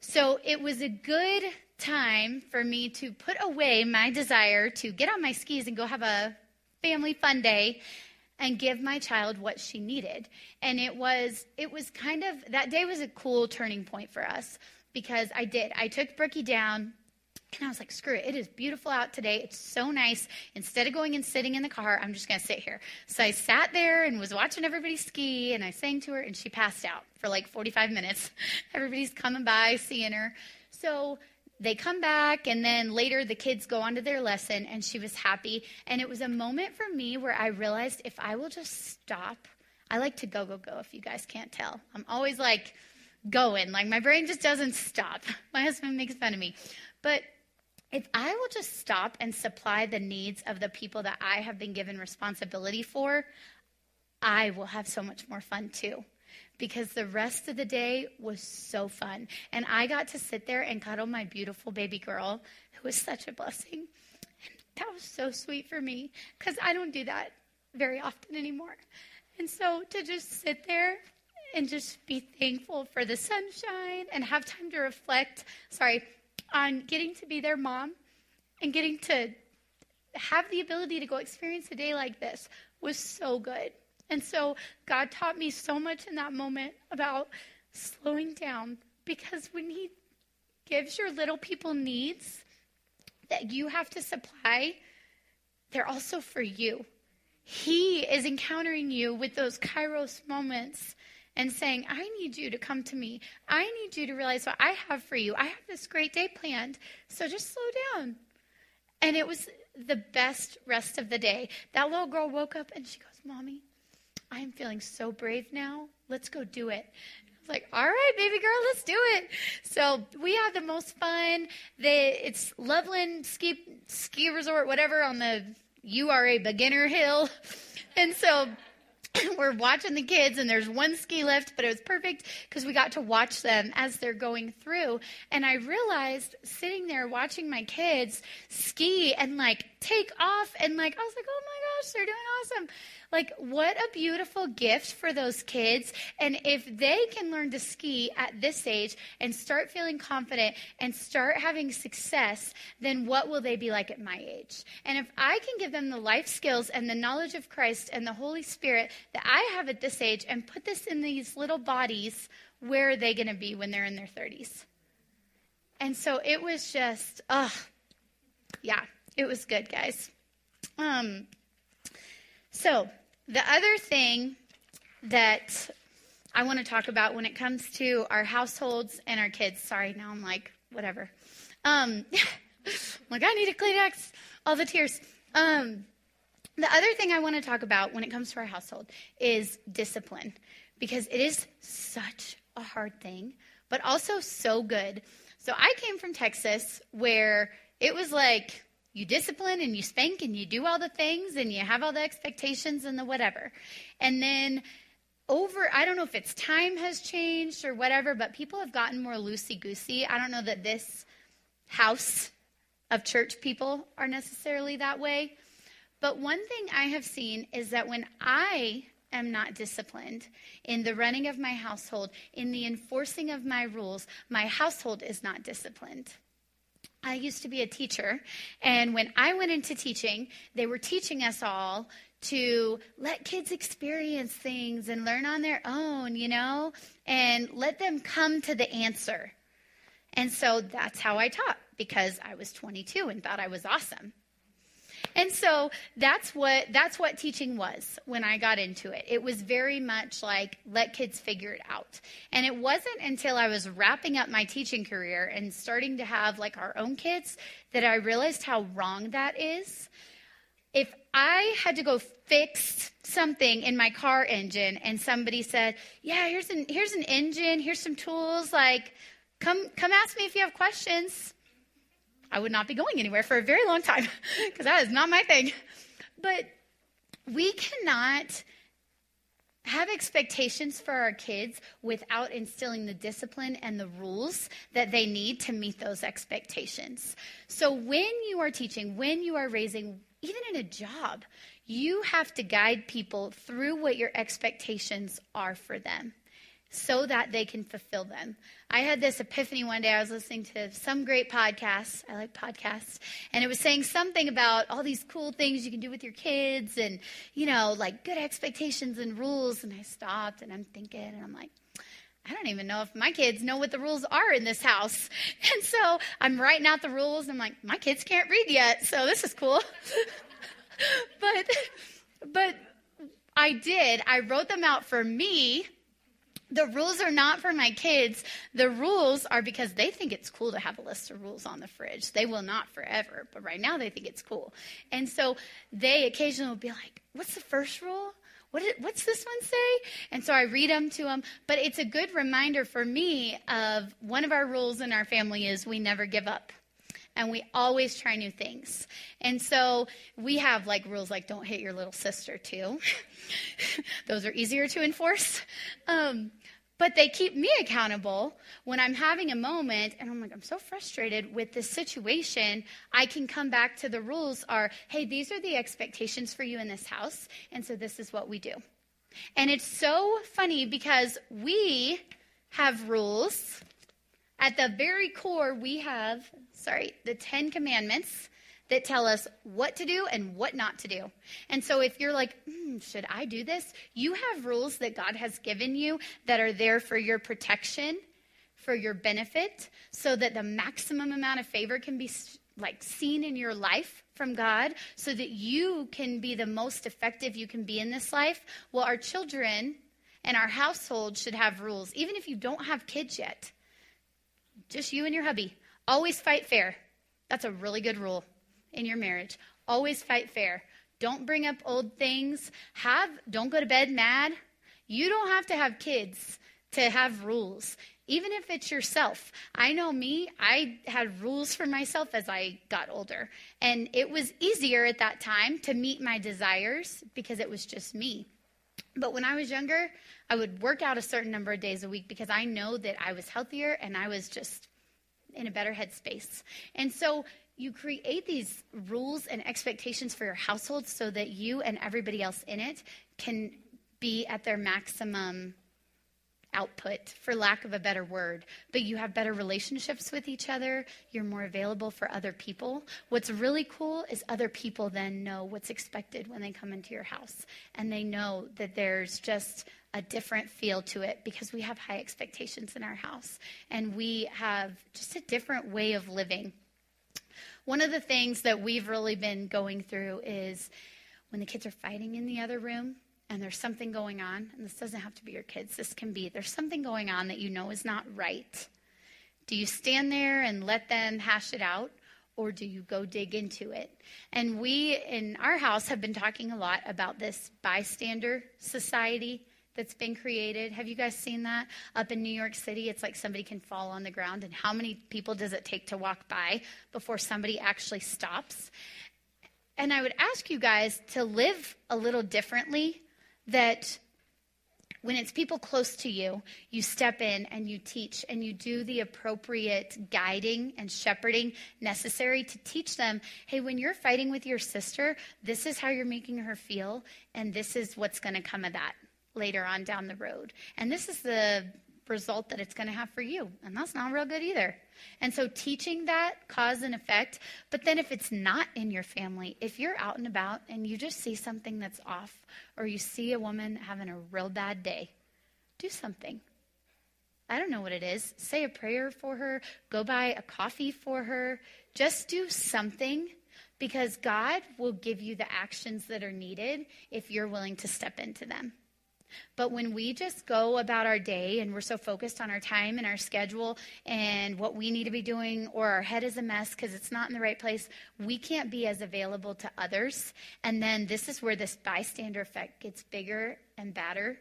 So it was a good time for me to put away my desire to get on my skis and go have a family fun day and give my child what she needed. And it was it was kind of that day was a cool turning point for us because I did. I took Brookie down and I was like, screw it. It is beautiful out today. It's so nice. Instead of going and sitting in the car, I'm just going to sit here. So I sat there and was watching everybody ski and I sang to her and she passed out for like 45 minutes. Everybody's coming by, seeing her. So they come back and then later the kids go on to their lesson and she was happy. And it was a moment for me where i realized if i will just stop i like to go go go if you guys can't tell. I'm always like going. Like my brain just doesn't stop. My husband makes fun of me. But if i will just stop and supply the needs of the people that i have been given responsibility for i will have so much more fun too because the rest of the day was so fun. And I got to sit there and cuddle my beautiful baby girl, who was such a blessing. And that was so sweet for me because I don't do that very often anymore. And so to just sit there and just be thankful for the sunshine and have time to reflect, sorry, on getting to be their mom and getting to have the ability to go experience a day like this was so good. And so God taught me so much in that moment about slowing down because when He gives your little people needs that you have to supply, they're also for you. He is encountering you with those kairos moments and saying, I need you to come to me. I need you to realize what I have for you. I have this great day planned. So just slow down. And it was the best rest of the day. That little girl woke up and she goes, Mommy, I am feeling so brave now. Let's go do it. I was like, all right, baby girl, let's do it. So we had the most fun. They, it's Loveland Ski Ski Resort, whatever, on the URA Beginner Hill, and so we're watching the kids and there's one ski lift but it was perfect because we got to watch them as they're going through and i realized sitting there watching my kids ski and like take off and like i was like oh my gosh they're doing awesome like, what a beautiful gift for those kids. And if they can learn to ski at this age and start feeling confident and start having success, then what will they be like at my age? And if I can give them the life skills and the knowledge of Christ and the Holy Spirit that I have at this age and put this in these little bodies, where are they going to be when they're in their 30s? And so it was just, ugh, yeah, it was good, guys. Um, so the other thing that I want to talk about when it comes to our households and our kids, sorry, now I'm like, whatever. Um, like, I need a Kleenex, all the tears. Um, the other thing I want to talk about when it comes to our household is discipline, because it is such a hard thing, but also so good. So I came from Texas where it was like, you discipline and you spank and you do all the things and you have all the expectations and the whatever. And then over, I don't know if it's time has changed or whatever, but people have gotten more loosey goosey. I don't know that this house of church people are necessarily that way. But one thing I have seen is that when I am not disciplined in the running of my household, in the enforcing of my rules, my household is not disciplined. I used to be a teacher, and when I went into teaching, they were teaching us all to let kids experience things and learn on their own, you know, and let them come to the answer. And so that's how I taught because I was 22 and thought I was awesome. And so that's what that's what teaching was when I got into it. It was very much like let kids figure it out. And it wasn't until I was wrapping up my teaching career and starting to have like our own kids that I realized how wrong that is. If I had to go fix something in my car engine and somebody said, "Yeah, here's an here's an engine, here's some tools, like come come ask me if you have questions." I would not be going anywhere for a very long time because that is not my thing. But we cannot have expectations for our kids without instilling the discipline and the rules that they need to meet those expectations. So when you are teaching, when you are raising, even in a job, you have to guide people through what your expectations are for them so that they can fulfill them. I had this epiphany one day. I was listening to some great podcast. I like podcasts. And it was saying something about all these cool things you can do with your kids and, you know, like good expectations and rules. And I stopped and I'm thinking, and I'm like, I don't even know if my kids know what the rules are in this house. And so I'm writing out the rules. And I'm like, my kids can't read yet. So this is cool. but, but I did. I wrote them out for me the rules are not for my kids. The rules are because they think it's cool to have a list of rules on the fridge. They will not forever, but right now they think it's cool. And so they occasionally will be like, What's the first rule? What did, what's this one say? And so I read them to them. But it's a good reminder for me of one of our rules in our family is we never give up and we always try new things. And so we have like rules like don't hit your little sister too. Those are easier to enforce. Um, but they keep me accountable when I'm having a moment and I'm like, I'm so frustrated with this situation. I can come back to the rules are, hey, these are the expectations for you in this house. And so this is what we do. And it's so funny because we have rules. At the very core, we have, sorry, the Ten Commandments that tell us what to do and what not to do. And so if you're like, mm, should I do this? You have rules that God has given you that are there for your protection, for your benefit, so that the maximum amount of favor can be like seen in your life from God so that you can be the most effective you can be in this life. Well, our children and our household should have rules, even if you don't have kids yet. Just you and your hubby. Always fight fair. That's a really good rule in your marriage. Always fight fair. Don't bring up old things. Have don't go to bed mad. You don't have to have kids to have rules. Even if it's yourself. I know me, I had rules for myself as I got older. And it was easier at that time to meet my desires because it was just me. But when I was younger, I would work out a certain number of days a week because I know that I was healthier and I was just in a better headspace. And so you create these rules and expectations for your household so that you and everybody else in it can be at their maximum output, for lack of a better word. But you have better relationships with each other. You're more available for other people. What's really cool is other people then know what's expected when they come into your house. And they know that there's just a different feel to it because we have high expectations in our house. And we have just a different way of living. One of the things that we've really been going through is when the kids are fighting in the other room and there's something going on, and this doesn't have to be your kids, this can be there's something going on that you know is not right. Do you stand there and let them hash it out? Or do you go dig into it? And we in our house have been talking a lot about this bystander society that's been created. Have you guys seen that? Up in New York City, it's like somebody can fall on the ground, and how many people does it take to walk by before somebody actually stops? And I would ask you guys to live a little differently that when it's people close to you, you step in and you teach and you do the appropriate guiding and shepherding necessary to teach them hey, when you're fighting with your sister, this is how you're making her feel, and this is what's going to come of that later on down the road. And this is the result that it's going to have for you. And that's not real good either. And so teaching that cause and effect, but then if it's not in your family, if you're out and about and you just see something that's off or you see a woman having a real bad day, do something. I don't know what it is. Say a prayer for her, go buy a coffee for her, just do something because God will give you the actions that are needed if you're willing to step into them. But when we just go about our day and we're so focused on our time and our schedule and what we need to be doing, or our head is a mess because it's not in the right place, we can't be as available to others. And then this is where this bystander effect gets bigger and badder,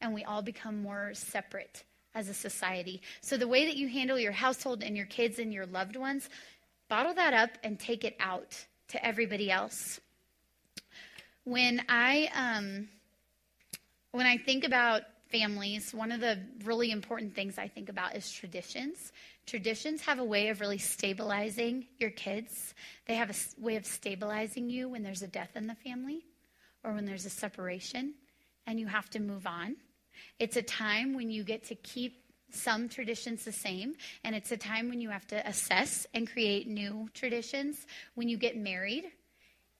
and we all become more separate as a society. So the way that you handle your household and your kids and your loved ones, bottle that up and take it out to everybody else. When I um, when I think about families, one of the really important things I think about is traditions. Traditions have a way of really stabilizing your kids. They have a way of stabilizing you when there's a death in the family or when there's a separation and you have to move on. It's a time when you get to keep some traditions the same, and it's a time when you have to assess and create new traditions. When you get married,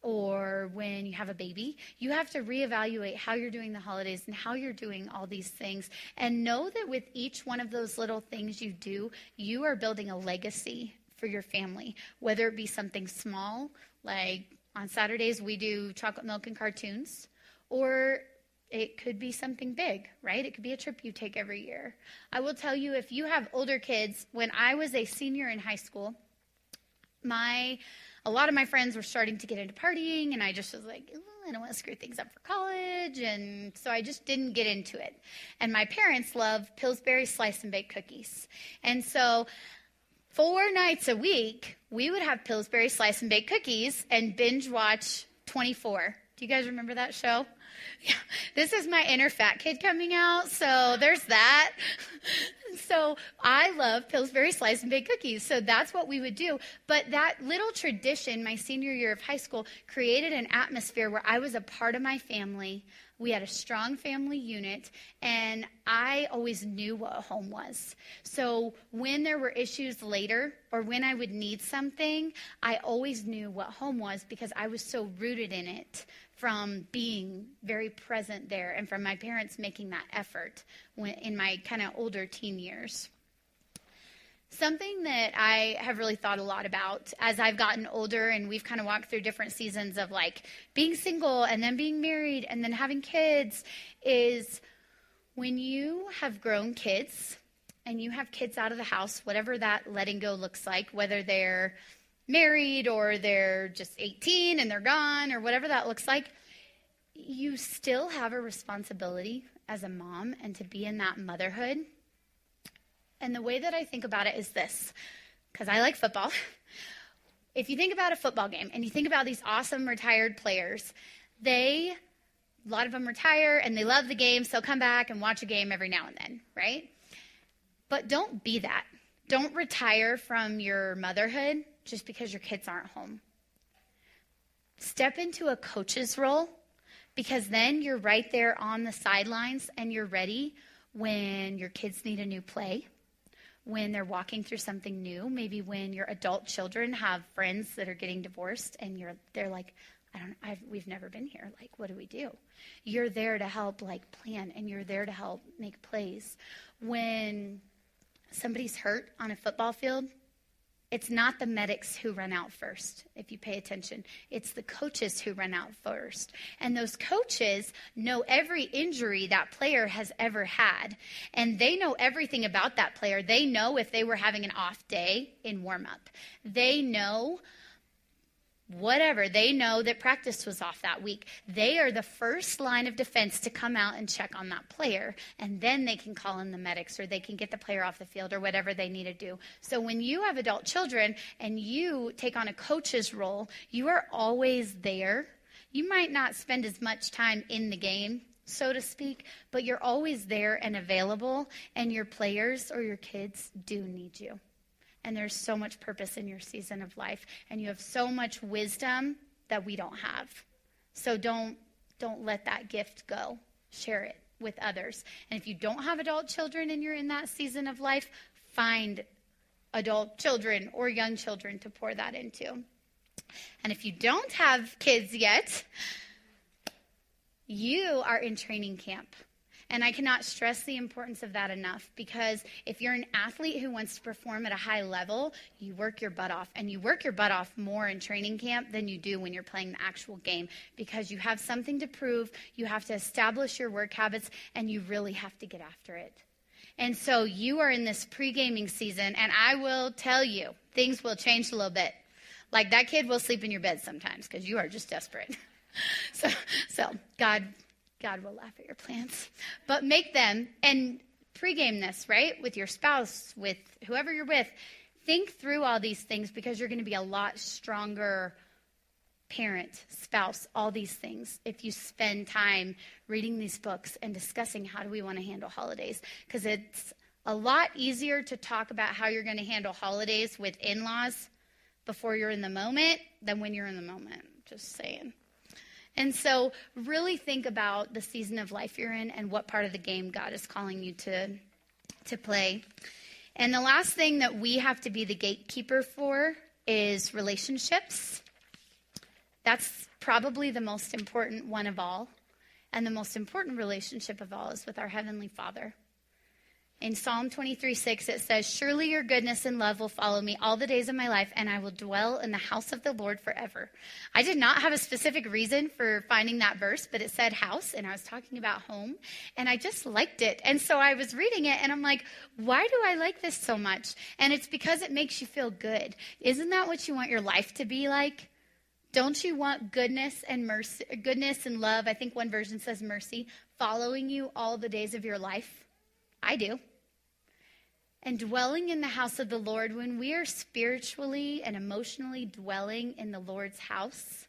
or when you have a baby, you have to reevaluate how you're doing the holidays and how you're doing all these things. And know that with each one of those little things you do, you are building a legacy for your family, whether it be something small, like on Saturdays we do chocolate milk and cartoons, or it could be something big, right? It could be a trip you take every year. I will tell you if you have older kids, when I was a senior in high school, my a lot of my friends were starting to get into partying, and I just was like, I don't want to screw things up for college. And so I just didn't get into it. And my parents love Pillsbury slice and bake cookies. And so four nights a week, we would have Pillsbury slice and bake cookies and binge watch 24. Do you guys remember that show? Yeah, this is my inner fat kid coming out, so there's that. so I love Pillsbury slice and baked cookies, so that's what we would do. But that little tradition, my senior year of high school, created an atmosphere where I was a part of my family. We had a strong family unit, and I always knew what home was. So when there were issues later, or when I would need something, I always knew what home was because I was so rooted in it from being very present there and from my parents making that effort in my kind of older teen years. Something that I have really thought a lot about as I've gotten older and we've kind of walked through different seasons of like being single and then being married and then having kids is when you have grown kids and you have kids out of the house, whatever that letting go looks like, whether they're married or they're just 18 and they're gone or whatever that looks like, you still have a responsibility as a mom and to be in that motherhood. And the way that I think about it is this because I like football. if you think about a football game and you think about these awesome retired players, they, a lot of them retire and they love the game, so come back and watch a game every now and then, right? But don't be that. Don't retire from your motherhood just because your kids aren't home. Step into a coach's role because then you're right there on the sidelines and you're ready when your kids need a new play, when they're walking through something new, maybe when your adult children have friends that are getting divorced and you're they're like I don't I've, we've never been here. Like what do we do? You're there to help like plan and you're there to help make plays. When somebody's hurt on a football field it's not the medics who run out first, if you pay attention. It's the coaches who run out first. And those coaches know every injury that player has ever had. And they know everything about that player. They know if they were having an off day in warm up. They know whatever. They know that practice was off that week. They are the first line of defense to come out and check on that player, and then they can call in the medics or they can get the player off the field or whatever they need to do. So when you have adult children and you take on a coach's role, you are always there. You might not spend as much time in the game, so to speak, but you're always there and available, and your players or your kids do need you and there's so much purpose in your season of life. And you have so much wisdom that we don't have. So don't don't let that gift go. Share it with others. And if you don't have adult children and you're in that season of life find adult children or young children to pour that into. And if you don't have kids yet you are in training camp And I cannot stress the importance of that enough because if you're an athlete who wants to perform at a high level, you work your butt off. And you work your butt off more in training camp than you do when you're playing the actual game because you have something to prove, you have to establish your work habits, and you really have to get after it. And so you are in this pre gaming season, and I will tell you, things will change a little bit. Like that kid will sleep in your bed sometimes because you are just desperate. so, so God, God will laugh at your plans, but make them and pregame this right? With your spouse, with whoever you're with. Think through all these things because you're going to be a lot stronger parent, spouse, all these things if you spend time reading these books and discussing how do we want to handle holidays. Because it's a lot easier to talk about how you're going to handle holidays with in-laws before you're in the moment than when you're in the moment. Just saying and so really think about the season of life you're in and what part of the game god is calling you to to play and the last thing that we have to be the gatekeeper for is relationships that's probably the most important one of all. And the most important relationship of all is with our Heavenly Father. In Psalm 23 6, it says, Surely your goodness and love will follow me all the days of my life, and I will dwell in the house of the Lord forever. I did not have a specific reason for finding that verse, but it said house, and I was talking about home, and I just liked it. And so I was reading it, and I'm like, why do I like this so much? And it's because it makes you feel good. Isn't that what you want your life to be like? Don't you want goodness and mercy, goodness and love? I think one version says mercy, following you all the days of your life. I do. And dwelling in the house of the Lord, when we are spiritually and emotionally dwelling in the Lord's house,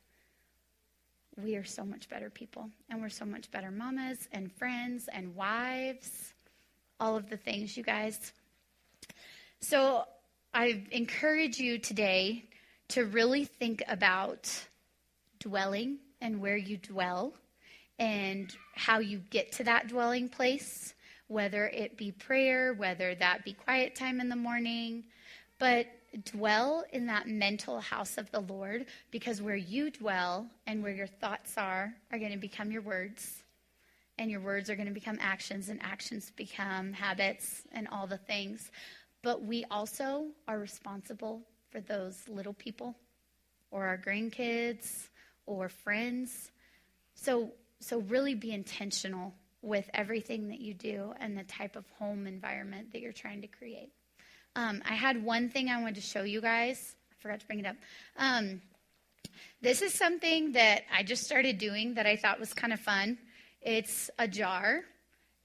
we are so much better people. And we're so much better mamas and friends and wives, all of the things, you guys. So I encourage you today to really think about dwelling and where you dwell and how you get to that dwelling place, whether it be prayer, whether that be quiet time in the morning, but dwell in that mental house of the Lord because where you dwell and where your thoughts are are going to become your words. And your words are going to become actions, and actions become habits and all the things. But we also are responsible for those little people or our grandkids or friends. So, so really be intentional with everything that you do and the type of home environment that you're trying to create. Um, I had one thing I wanted to show you guys. I forgot to bring it up. Um, this is something that I just started doing that I thought was kind of fun. It's a jar,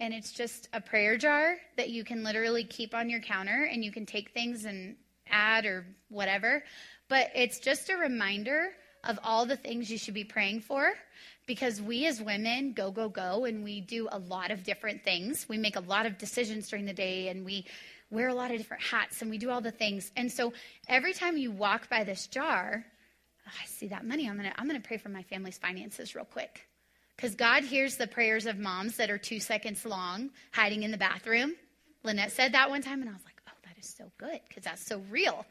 and it's just a prayer jar that you can literally keep on your counter, and you can take things and add or whatever. But it's just a reminder of all the things you should be praying for because we as women go, go, go, and we do a lot of different things. We make a lot of decisions during the day and we wear a lot of different hats and we do all the things. And so every time you walk by this jar, oh, I see that money. I'm going to I'm going to pray for my family's finances real quick. Because God hears the prayers of moms that are two seconds long, hiding in the bathroom. Lynette said that one time, and I was like, oh, that is so good because that's so real.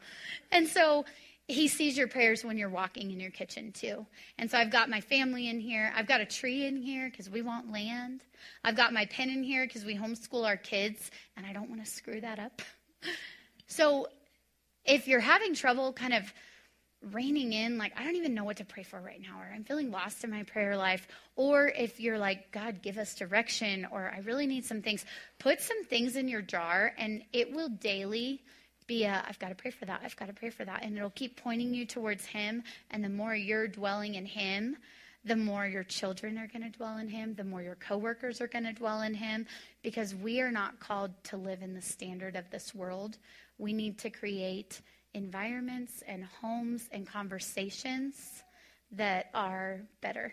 And so he sees your prayers when you're walking in your kitchen too. And so I've got my family in here. I've got a tree in here because we want land. I've got my pen in here because we homeschool our kids and I don't want to screw that up. So if you're having trouble kind of reining in, like, I don't even know what to pray for right now, or I'm feeling lost in my prayer life, or if you're like, God, give us direction, or I really need some things, put some things in your jar and it will daily be a, I've got to pray for that. I've got to pray for that. And it'll keep pointing you towards Him. And the more you're dwelling in Him, the more your children are going to dwell in Him, the more your coworkers are going to dwell in Him, because we are not called to live in the standard of this world. We need to create environments and homes and conversations that are better